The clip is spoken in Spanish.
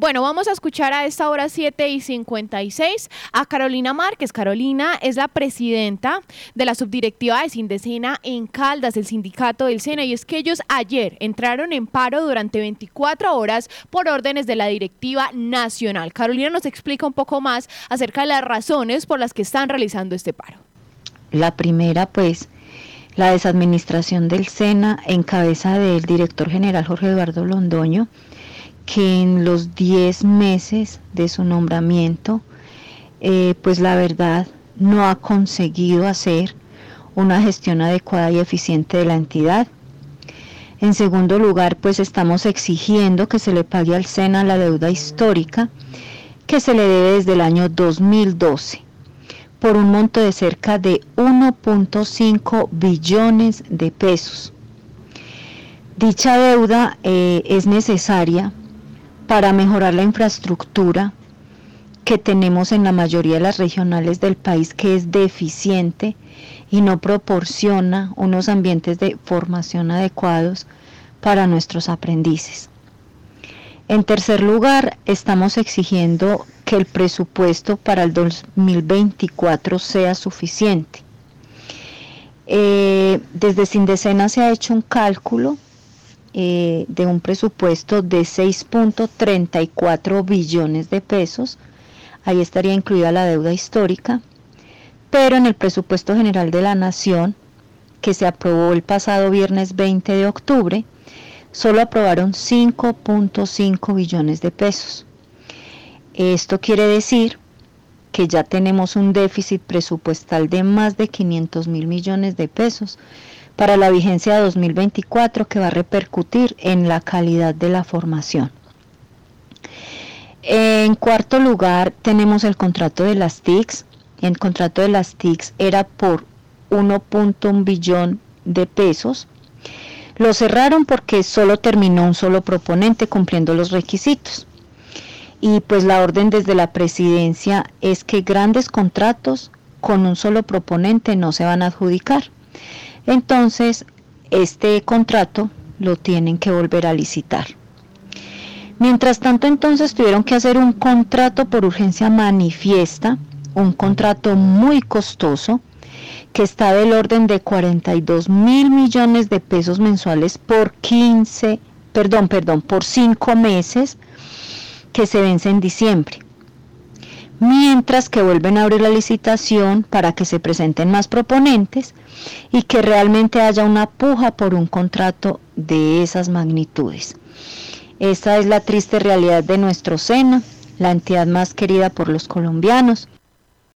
Bueno, vamos a escuchar a esta hora 7 y 56 a Carolina Márquez. Carolina es la presidenta de la subdirectiva de Sindecena en Caldas, el sindicato del SENA, y es que ellos ayer entraron en paro durante 24 horas por órdenes de la directiva nacional. Carolina nos explica un poco más acerca de las razones por las que están realizando este paro. La primera, pues, la desadministración del SENA en cabeza del director general Jorge Eduardo Londoño que en los 10 meses de su nombramiento, eh, pues la verdad no ha conseguido hacer una gestión adecuada y eficiente de la entidad. En segundo lugar, pues estamos exigiendo que se le pague al SENA la deuda histórica que se le debe desde el año 2012 por un monto de cerca de 1.5 billones de pesos. Dicha deuda eh, es necesaria para mejorar la infraestructura que tenemos en la mayoría de las regionales del país que es deficiente y no proporciona unos ambientes de formación adecuados para nuestros aprendices. En tercer lugar, estamos exigiendo que el presupuesto para el 2024 sea suficiente. Eh, desde Sindecena se ha hecho un cálculo eh, de un presupuesto de 6.34 billones de pesos. Ahí estaría incluida la deuda histórica. Pero en el presupuesto general de la Nación, que se aprobó el pasado viernes 20 de octubre, solo aprobaron 5.5 billones de pesos. Esto quiere decir que ya tenemos un déficit presupuestal de más de 500 mil millones de pesos para la vigencia de 2024 que va a repercutir en la calidad de la formación. En cuarto lugar tenemos el contrato de las TICs. El contrato de las TICs era por 1.1 billón de pesos. Lo cerraron porque solo terminó un solo proponente cumpliendo los requisitos. Y pues la orden desde la presidencia es que grandes contratos con un solo proponente no se van a adjudicar. Entonces, este contrato lo tienen que volver a licitar. Mientras tanto, entonces tuvieron que hacer un contrato por urgencia manifiesta, un contrato muy costoso, que está del orden de 42 mil millones de pesos mensuales por 15, perdón, perdón, por 5 meses, que se vence en diciembre mientras que vuelven a abrir la licitación para que se presenten más proponentes y que realmente haya una puja por un contrato de esas magnitudes. Esta es la triste realidad de nuestro SENA, la entidad más querida por los colombianos,